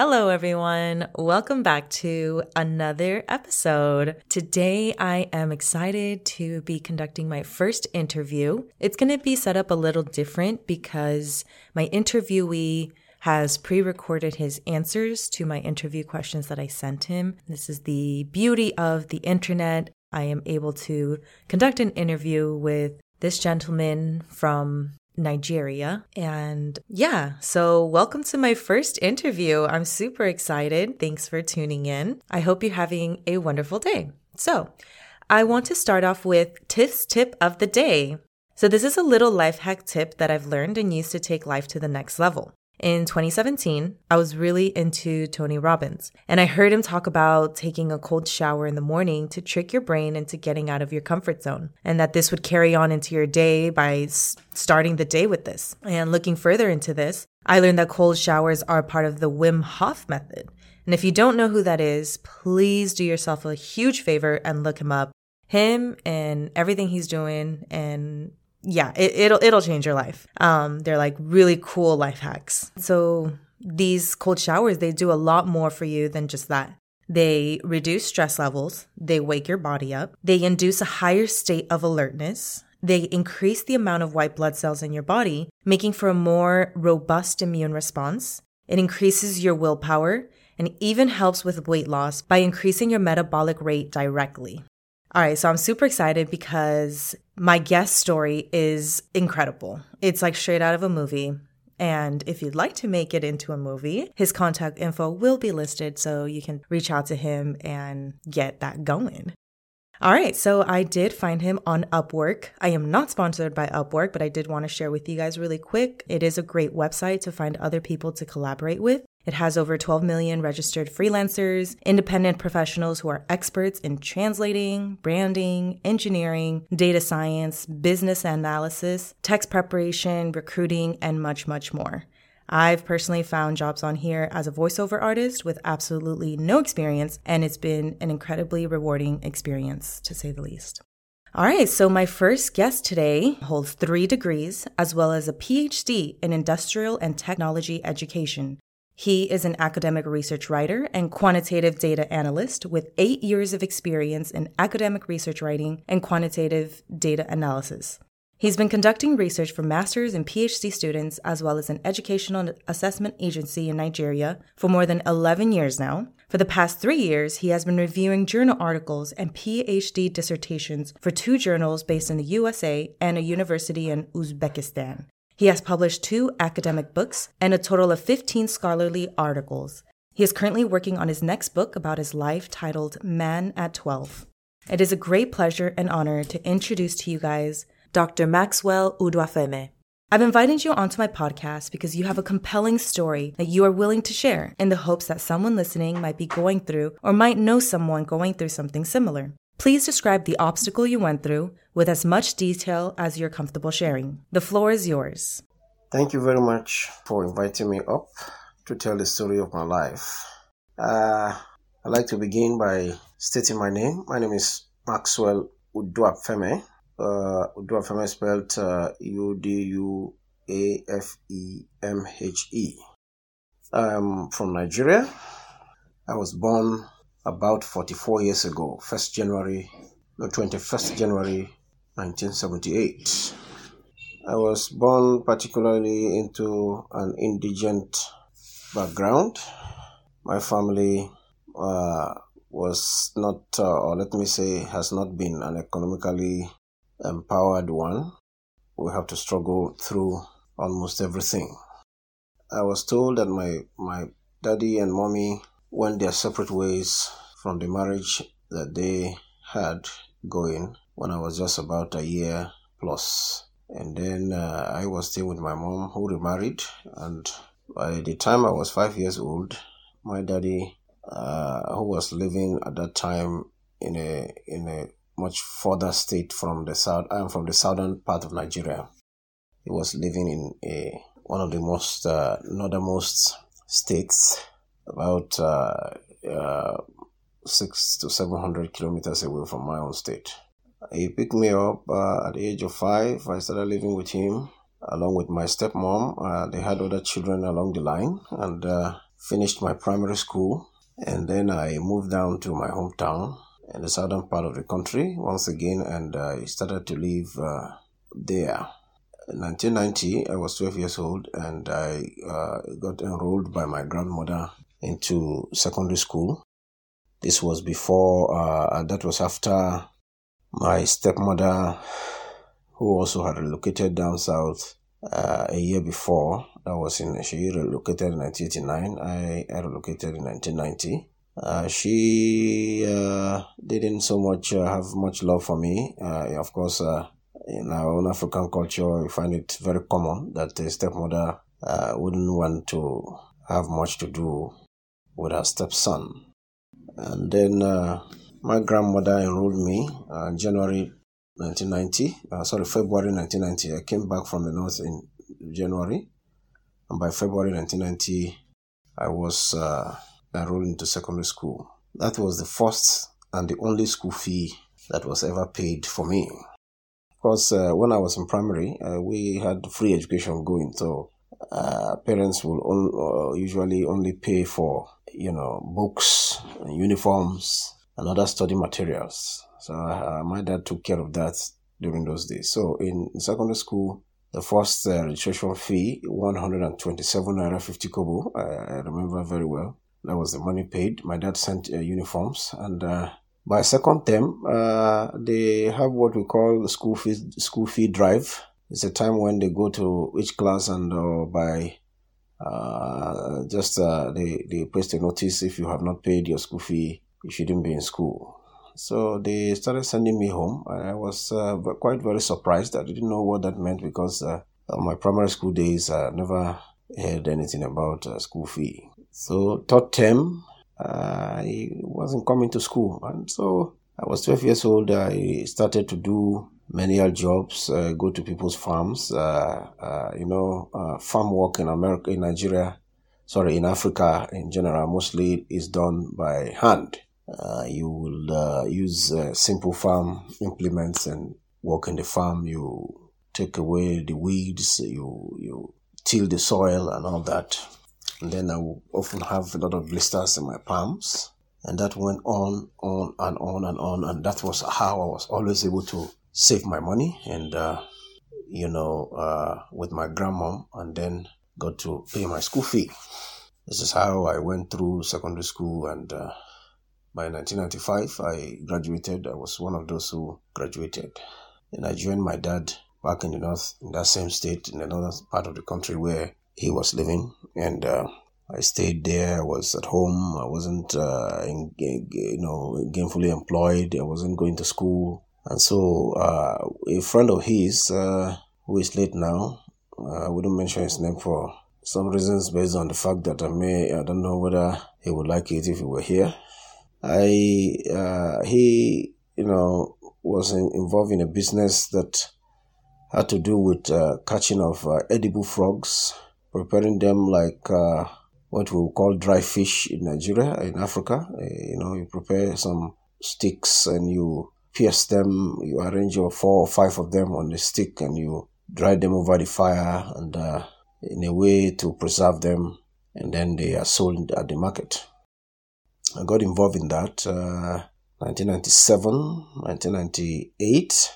Hello, everyone. Welcome back to another episode. Today, I am excited to be conducting my first interview. It's going to be set up a little different because my interviewee has pre recorded his answers to my interview questions that I sent him. This is the beauty of the internet. I am able to conduct an interview with this gentleman from Nigeria. And yeah, so welcome to my first interview. I'm super excited. Thanks for tuning in. I hope you're having a wonderful day. So, I want to start off with Tiff's tip of the day. So, this is a little life hack tip that I've learned and used to take life to the next level. In 2017, I was really into Tony Robbins, and I heard him talk about taking a cold shower in the morning to trick your brain into getting out of your comfort zone, and that this would carry on into your day by starting the day with this. And looking further into this, I learned that cold showers are part of the Wim Hof method. And if you don't know who that is, please do yourself a huge favor and look him up. Him and everything he's doing and yeah, it, will it'll change your life. Um, they're like really cool life hacks. So these cold showers, they do a lot more for you than just that. They reduce stress levels. They wake your body up. They induce a higher state of alertness. They increase the amount of white blood cells in your body, making for a more robust immune response. It increases your willpower and even helps with weight loss by increasing your metabolic rate directly. All right, so I'm super excited because my guest story is incredible. It's like straight out of a movie. And if you'd like to make it into a movie, his contact info will be listed so you can reach out to him and get that going. All right, so I did find him on Upwork. I am not sponsored by Upwork, but I did want to share with you guys really quick. It is a great website to find other people to collaborate with. It has over 12 million registered freelancers, independent professionals who are experts in translating, branding, engineering, data science, business analysis, text preparation, recruiting, and much, much more. I've personally found jobs on here as a voiceover artist with absolutely no experience, and it's been an incredibly rewarding experience, to say the least. All right, so my first guest today holds three degrees as well as a PhD in industrial and technology education. He is an academic research writer and quantitative data analyst with eight years of experience in academic research writing and quantitative data analysis. He's been conducting research for master's and PhD students, as well as an educational assessment agency in Nigeria, for more than 11 years now. For the past three years, he has been reviewing journal articles and PhD dissertations for two journals based in the USA and a university in Uzbekistan. He has published two academic books and a total of 15 scholarly articles. He is currently working on his next book about his life titled Man at 12. It is a great pleasure and honor to introduce to you guys Dr. Maxwell Uduafemhe. I've invited you onto my podcast because you have a compelling story that you are willing to share in the hopes that someone listening might be going through or might know someone going through something similar. Please describe the obstacle you went through with as much detail as you're comfortable sharing. The floor is yours. Thank you very much for inviting me up to tell the story of my life. Uh, I'd like to begin by stating my name. My name is Maxwell Uduafemhe. Uh, Uduafemhe spelled uh, U D U A F E M H E. I'm from Nigeria. I was born about 44 years ago, 1st January, no, 21st January 1978. I was born particularly into an indigent background. My family uh, was not, uh, or let me say, has not been an economically empowered one. We have to struggle through almost everything. I was told that my, my daddy and mommy went their separate ways from the marriage that they had going when I was just about a year plus. And then uh, I was still with my mom who remarried. And by the time I was five years old, my daddy, uh, who was living at that time in a in a much further state from the south, I'm from the southern part of Nigeria. He was living in a one of the most uh, northernmost states about uh, uh, six to seven hundred kilometers away from my own state. He picked me up uh, at the age of five. I started living with him along with my stepmom. They had other children along the line, and finished my primary school, and then I moved down to my hometown in the southern part of the country once again, and I started to live uh, there. In 1990, I was 12 years old, and I uh, got enrolled by my grandmother into secondary school. This was before, uh, that was after my stepmother, who also had relocated down south uh, a year before. That was in, she relocated in 1989. I, I relocated in 1990. Uh, she uh, didn't so much uh, have much love for me. Uh, of course, uh, in our own African culture, we find it very common that a stepmother uh, wouldn't want to have much to do with her stepson. And then my grandmother enrolled me in January 1990. sorry, February 1990. I came back from the north in January, and by February 1990, I was enrolled into secondary school. That was the first and the only school fee that was ever paid for me. Because uh, when I was in primary, uh, we had free education going, so uh, parents will on, uh, usually only pay for you know books, uniforms, and other study materials. So uh, my dad took care of that during those days. So in secondary school, the first uh, registration fee, 127 naira 50 kobo, I, remember very well. That was the money paid. My dad sent uh, uniforms, and uh, by second term, uh, they have what we call the school fee school fee drive. It's a time when they go to each class and uh, by uh, just uh, they they post a notice if you have not paid your school fee, you shouldn't be in school. So they started sending me home. And I was uh, quite very surprised. I didn't know what that meant because uh, uh, my primary school days I never heard anything about school fee. So third term, I wasn't coming to school, and so I was 12 years old. I started to do menial jobs, uh, go to people's farms. Uh, uh, you know, uh, farm work in America, in Nigeria, sorry, in Africa in general, mostly is done by hand. Uh, you will use simple farm implements and work in the farm. You take away the weeds. You you till the soil and all that. And then I would often have a lot of blisters in my palms. And that went on, on, and on and on. And that was how I was always able to save my money and, uh, you know, uh, with my grandmom and then got to pay my school fee. This is how I went through secondary school and, uh, by 1995, I graduated. I was one of those who graduated. And I joined my dad back in the north, in that same state, in another part of the country where he was living, and uh, I stayed there. I was at home. I wasn't, uh, in, you know, gainfully employed. I wasn't going to school, and so uh, a friend of his, uh, who is late now, uh, I wouldn't mention his name for some reasons, based on the fact that I may, I don't know whether he would like it if he were here. I, uh, he, you know, was in, involved in a business that had to do with catching of edible frogs preparing them like uh, what we call dry fish in Nigeria, in Africa. Uh, you know, you prepare some sticks and you pierce them, you arrange your four or five of them on the stick and you dry them over the fire and uh, in a way to preserve them and then they are sold at the market. I got involved in that uh, 1997, 1998.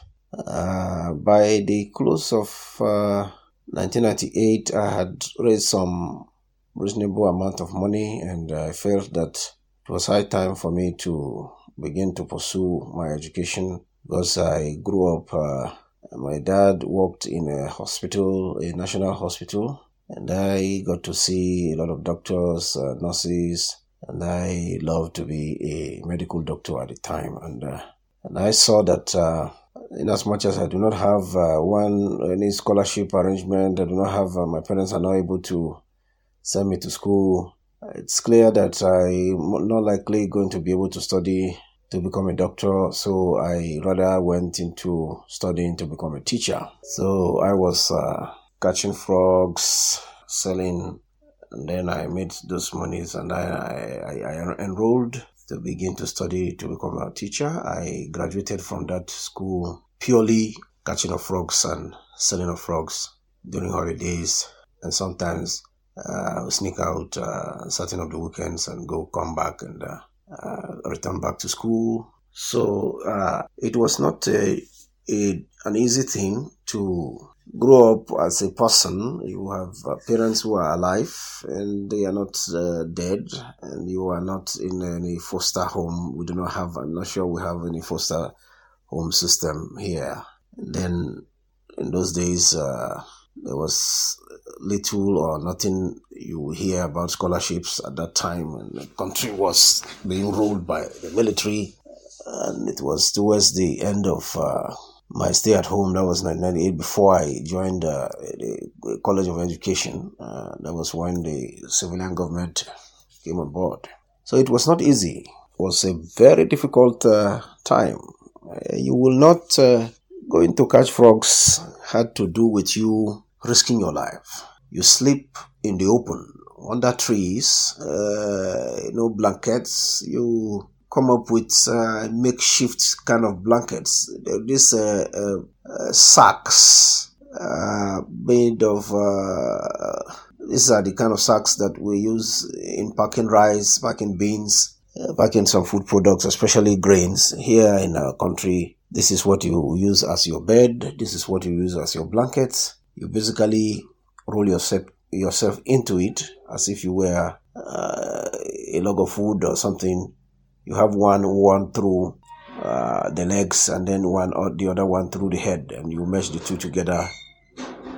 Uh, by the close of uh, 1998, I had raised some reasonable amount of money, and I felt that it was high time for me to begin to pursue my education because I grew up. Uh, my dad worked in a hospital, a national hospital, and I got to see a lot of doctors, uh, nurses, and I loved to be a medical doctor at the time. And uh, and I saw that uh, in as much as I do not have uh, one any scholarship arrangement, I do not have uh, my parents are not able to send me to school. It's clear that I'm not likely going to be able to study to become a doctor, so I rather went into studying to become a teacher. So I was uh, catching frogs, selling, and then I made those monies, and I, I, I enrolled to begin to study to become a teacher. I graduated from that school purely catching of frogs and selling of frogs during holidays and sometimes uh, sneak out uh, certain of the weekends and go come back and uh, uh return back to school. So uh, it was not a, a, an easy thing to grow up as a person. You have parents who are alive and they are not dead, and you are not in any foster home. We do not have. I'm not sure we have any foster home system here. And then in those days, uh, there was little or nothing you hear about scholarships at that time the country was being ruled by the military. And it was towards the end of uh, my stay at home, that was 1998, before I joined uh, the College of Education. Uh, that was when the civilian government came on board. So it was not easy. It was a very difficult uh, time. Uh, you will not uh, Going to catch frogs had to do with you risking your life. You sleep in the open under trees, uh, blankets. You come up with uh, makeshift kind of blankets. These uh, uh, uh sacks uh, made of. these are the kind of sacks that we use in packing rice, packing beans, packing some food products, especially grains. Here in our country, this is what you use as your bed. This is what you use as your blankets. You basically roll yourself yourself into it as if you were uh, a log of wood or something. You have one one through uh, the legs and then one or the other one through the head, and you mesh the two together.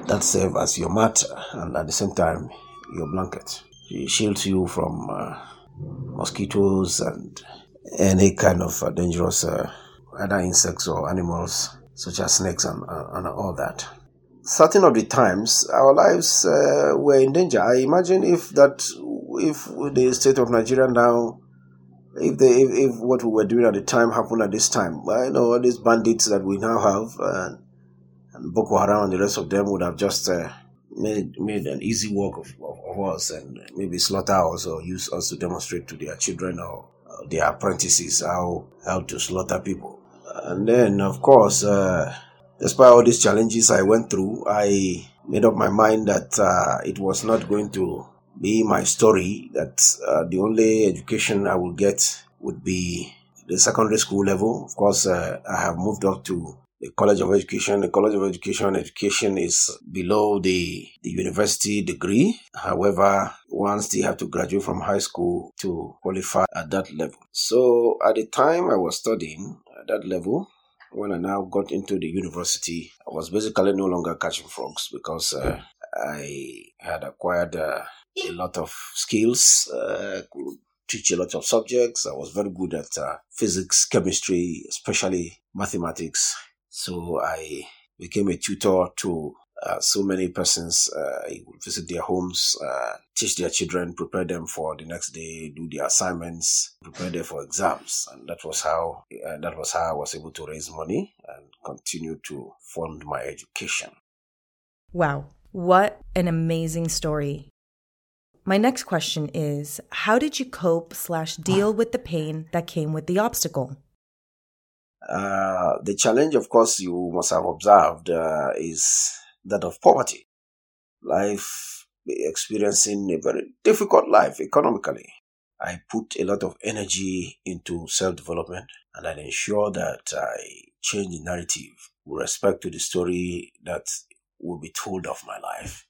That serves as your mat and at the same time your blanket. It shields you from uh, mosquitoes and any kind of uh, dangerous uh, other insects or animals such as snakes and, uh, and all that. Certain of the times, our lives uh, were in danger. I imagine if that, if the state of Nigeria now, if they, if, if what we were doing at the time happened at this time, I know all these bandits that we now have, uh, and Boko Haram and the rest of them would have just uh, made made an easy work of, of, of, us and maybe slaughter us or use us to demonstrate to their children or their apprentices how how to slaughter people. And then, of course, uh, despite all these challenges I went through, I made up my mind that uh, it was not going to be my story, that uh, the only education I would get would be the secondary school level. Of course, uh, I have moved up to the College of Education. The College of Education education is below the, the university degree. However, one still have to graduate from high school to qualify at that level. So at the time I was studying, at that level, when I now got into the university, I was basically no longer catching frogs because uh, I had acquired uh, a lot of skills, uh, could teach a lot of subjects. I was very good at uh, physics, chemistry, especially mathematics. So I became a tutor to uh, so many persons uh, visit their homes, uh, teach their children, prepare them for the next day, do their assignments, prepare them for exams, and that was how uh, that was how I was able to raise money and continue to fund my education. Wow, what an amazing story! My next question is: How did you cope slash deal with the pain that came with the obstacle? Uh, the challenge, of course, you must have observed uh, is that of poverty. Life experiencing a very difficult life economically. I put a lot of energy into self development and I ensure that I change the narrative with respect to the story that will be told of my life.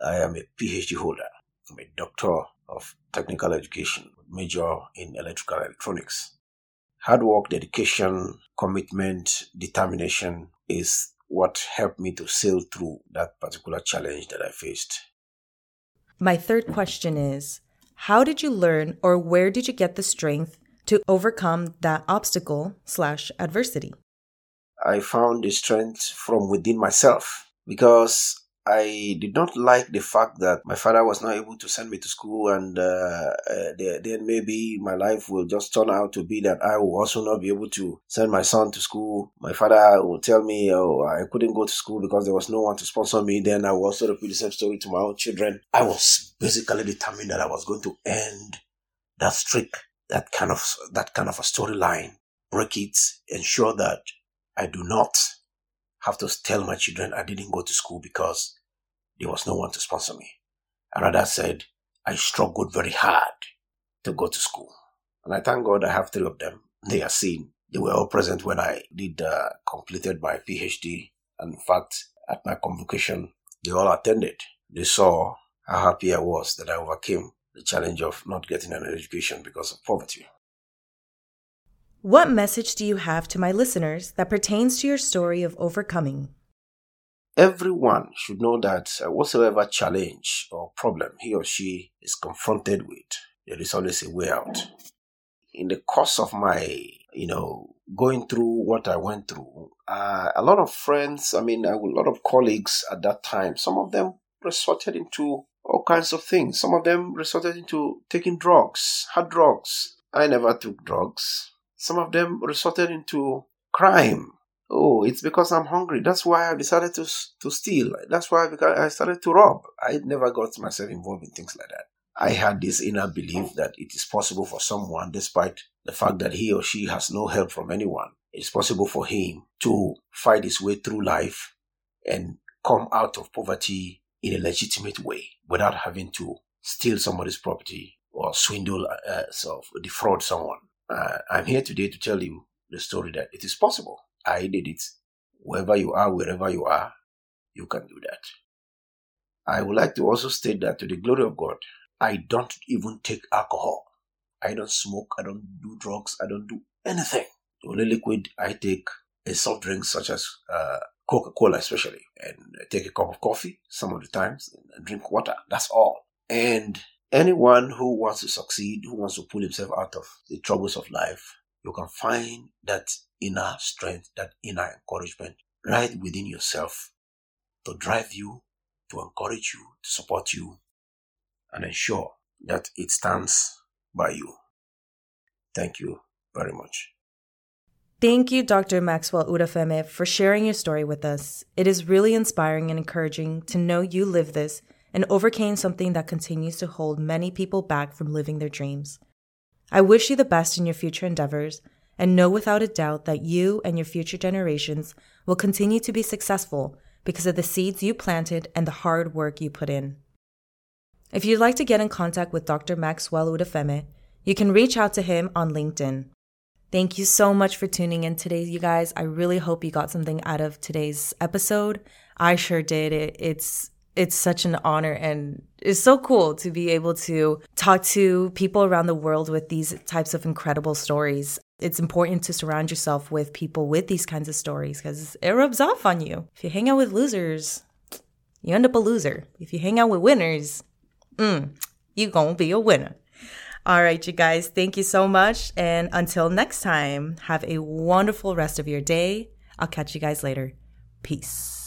I am a PhD holder. I'm a doctor of technical education, major in electrical electronics. Hard work, dedication, commitment, determination is what helped me to sail through that particular challenge that I faced. My third question is How did you learn or where did you get the strength to overcome that obstacle slash adversity? I found the strength from within myself because I did not like the fact that my father was not able to send me to school, and uh, uh, then maybe my life will just turn out to be that I will also not be able to send my son to school. My father will tell me, "Oh, I couldn't go to school because there was no one to sponsor me." Then I will also repeat the same story to my own children. I was basically determined that I was going to end that streak, that kind of that kind of a storyline, break it, ensure that I do not have to tell my children I didn't go to school because there was no one to sponsor me. I rather said, I struggled very hard to go to school. And I thank God I have three of them. They are seen. They were all present when I did uh, completed my PhD. And in fact, at my convocation, they all attended. They saw how happy I was that I overcame the challenge of not getting an education because of poverty. What message do you have to my listeners that pertains to your story of overcoming? Everyone should know that uh, whatsoever challenge or problem he or she is confronted with, there is always a way out. In the course of my, you know, going through what I went through, uh, a lot of friends, I mean, a lot of colleagues at that time, some of them resorted into all kinds of things. Some of them resorted into taking drugs, hard drugs. I never took drugs. Some of them resorted into crime. Oh, it's because I'm hungry. That's why I decided to to steal. That's why I started to rob. I never got myself involved in things like that. I had this inner belief that it is possible for someone, despite the fact that he or she has no help from anyone, it's possible for him to fight his way through life and come out of poverty in a legitimate way without having to steal somebody's property or swindle, uh, so defraud someone. Uh, I'm here today to tell you the story that it is possible. I did it. Wherever you are, wherever you are, you can do that. I would like to also state that to the glory of God, I don't even take alcohol. I don't smoke. I don't do drugs. I don't do anything. The only liquid I take is soft drinks such as uh, Coca Cola, especially, and take a cup of coffee some of the times and drink water. That's all. And anyone who wants to succeed, who wants to pull himself out of the troubles of life, you can find that inner strength, that inner encouragement right within yourself to drive you, to encourage you, to support you, and ensure that it stands by you. Thank you very much. Thank you, Dr. Maxwell Udafeme, for sharing your story with us. It is really inspiring and encouraging to know you live this and overcame something that continues to hold many people back from living their dreams. I wish you the best in your future endeavors and know without a doubt that you and your future generations will continue to be successful because of the seeds you planted and the hard work you put in. If you'd like to get in contact with Dr. Maxwell Udafeme, you can reach out to him on LinkedIn. Thank you so much for tuning in today, you guys. I really hope you got something out of today's episode. I sure did. It, it's it's such an honor and it's so cool to be able to talk to people around the world with these types of incredible stories. It's important to surround yourself with people with these kinds of stories because it rubs off on you. If you hang out with losers, you end up a loser. If you hang out with winners, mm, you gonna be a winner. All right, you guys, thank you so much. And until next time, have a wonderful rest of your day. I'll catch you guys later. Peace.